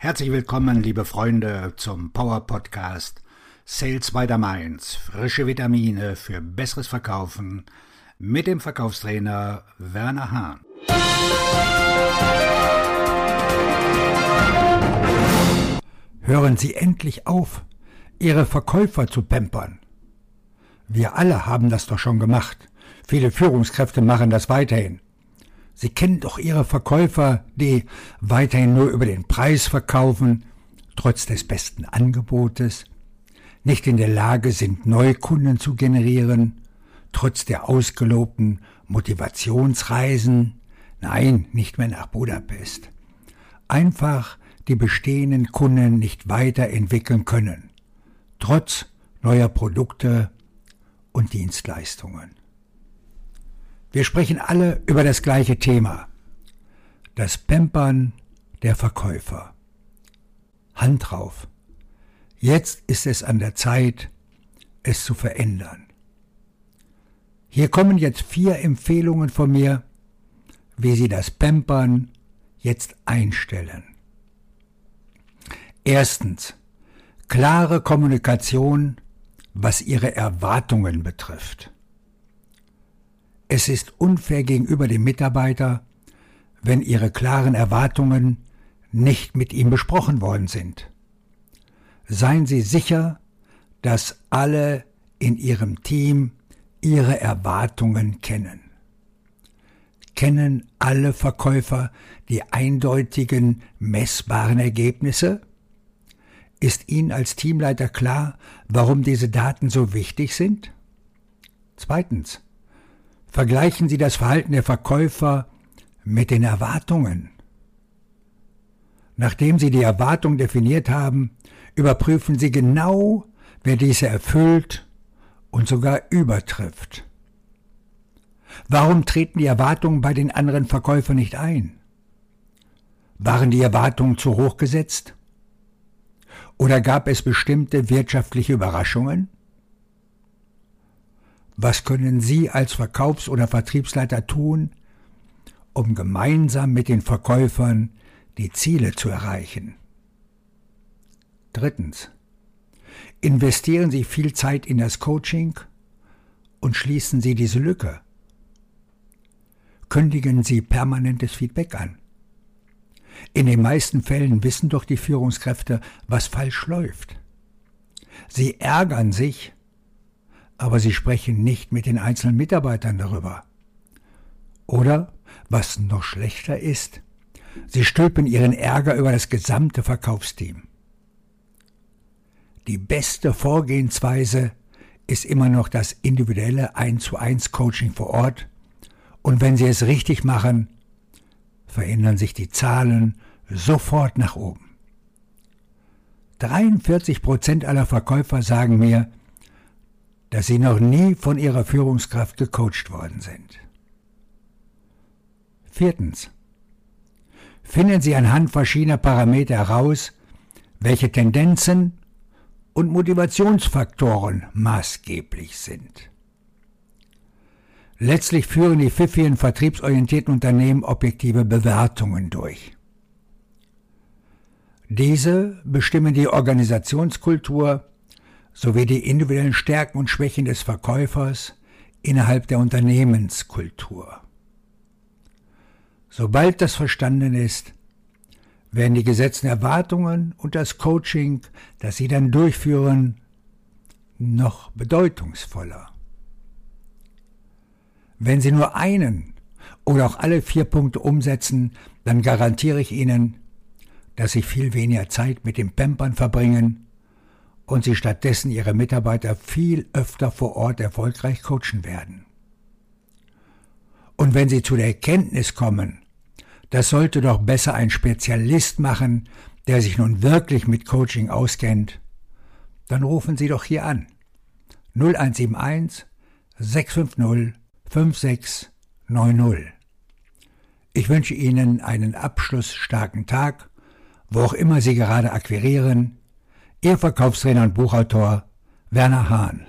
Herzlich willkommen, liebe Freunde, zum Power Podcast Sales by the Mainz. Frische Vitamine für besseres Verkaufen mit dem Verkaufstrainer Werner Hahn. Hören Sie endlich auf, Ihre Verkäufer zu pampern. Wir alle haben das doch schon gemacht. Viele Führungskräfte machen das weiterhin. Sie kennen doch Ihre Verkäufer, die weiterhin nur über den Preis verkaufen, trotz des besten Angebotes, nicht in der Lage sind, Neukunden zu generieren, trotz der ausgelobten Motivationsreisen, nein, nicht mehr nach Budapest. Einfach die bestehenden Kunden nicht weiterentwickeln können, trotz neuer Produkte und Dienstleistungen. Wir sprechen alle über das gleiche Thema. Das Pampern der Verkäufer. Hand drauf. Jetzt ist es an der Zeit, es zu verändern. Hier kommen jetzt vier Empfehlungen von mir, wie Sie das Pampern jetzt einstellen. Erstens. Klare Kommunikation, was Ihre Erwartungen betrifft. Es ist unfair gegenüber dem Mitarbeiter, wenn Ihre klaren Erwartungen nicht mit ihm besprochen worden sind. Seien Sie sicher, dass alle in Ihrem Team Ihre Erwartungen kennen. Kennen alle Verkäufer die eindeutigen, messbaren Ergebnisse? Ist Ihnen als Teamleiter klar, warum diese Daten so wichtig sind? Zweitens. Vergleichen Sie das Verhalten der Verkäufer mit den Erwartungen. Nachdem Sie die Erwartung definiert haben, überprüfen Sie genau, wer diese erfüllt und sogar übertrifft. Warum treten die Erwartungen bei den anderen Verkäufern nicht ein? Waren die Erwartungen zu hoch gesetzt? Oder gab es bestimmte wirtschaftliche Überraschungen? Was können Sie als Verkaufs- oder Vertriebsleiter tun, um gemeinsam mit den Verkäufern die Ziele zu erreichen? Drittens. Investieren Sie viel Zeit in das Coaching und schließen Sie diese Lücke. Kündigen Sie permanentes Feedback an. In den meisten Fällen wissen doch die Führungskräfte, was falsch läuft. Sie ärgern sich, aber sie sprechen nicht mit den einzelnen Mitarbeitern darüber. Oder, was noch schlechter ist, sie stülpen ihren Ärger über das gesamte Verkaufsteam. Die beste Vorgehensweise ist immer noch das individuelle 1 zu 1 Coaching vor Ort und wenn Sie es richtig machen, verändern sich die Zahlen sofort nach oben. 43 Prozent aller Verkäufer sagen mir, dass sie noch nie von ihrer Führungskraft gecoacht worden sind. Viertens. Finden Sie anhand verschiedener Parameter heraus, welche Tendenzen und Motivationsfaktoren maßgeblich sind. Letztlich führen die pfiffigen vertriebsorientierten Unternehmen objektive Bewertungen durch. Diese bestimmen die Organisationskultur sowie die individuellen Stärken und Schwächen des Verkäufers innerhalb der Unternehmenskultur. Sobald das verstanden ist, werden die gesetzten Erwartungen und das Coaching, das Sie dann durchführen, noch bedeutungsvoller. Wenn Sie nur einen oder auch alle vier Punkte umsetzen, dann garantiere ich Ihnen, dass Sie viel weniger Zeit mit dem Pampern verbringen und sie stattdessen ihre Mitarbeiter viel öfter vor Ort erfolgreich coachen werden. Und wenn sie zu der Erkenntnis kommen, das sollte doch besser ein Spezialist machen, der sich nun wirklich mit Coaching auskennt, dann rufen Sie doch hier an. 0171 650 5690. Ich wünsche Ihnen einen abschlussstarken Tag, wo auch immer Sie gerade akquirieren, Ihr Verkaufstrainer und Buchautor Werner Hahn.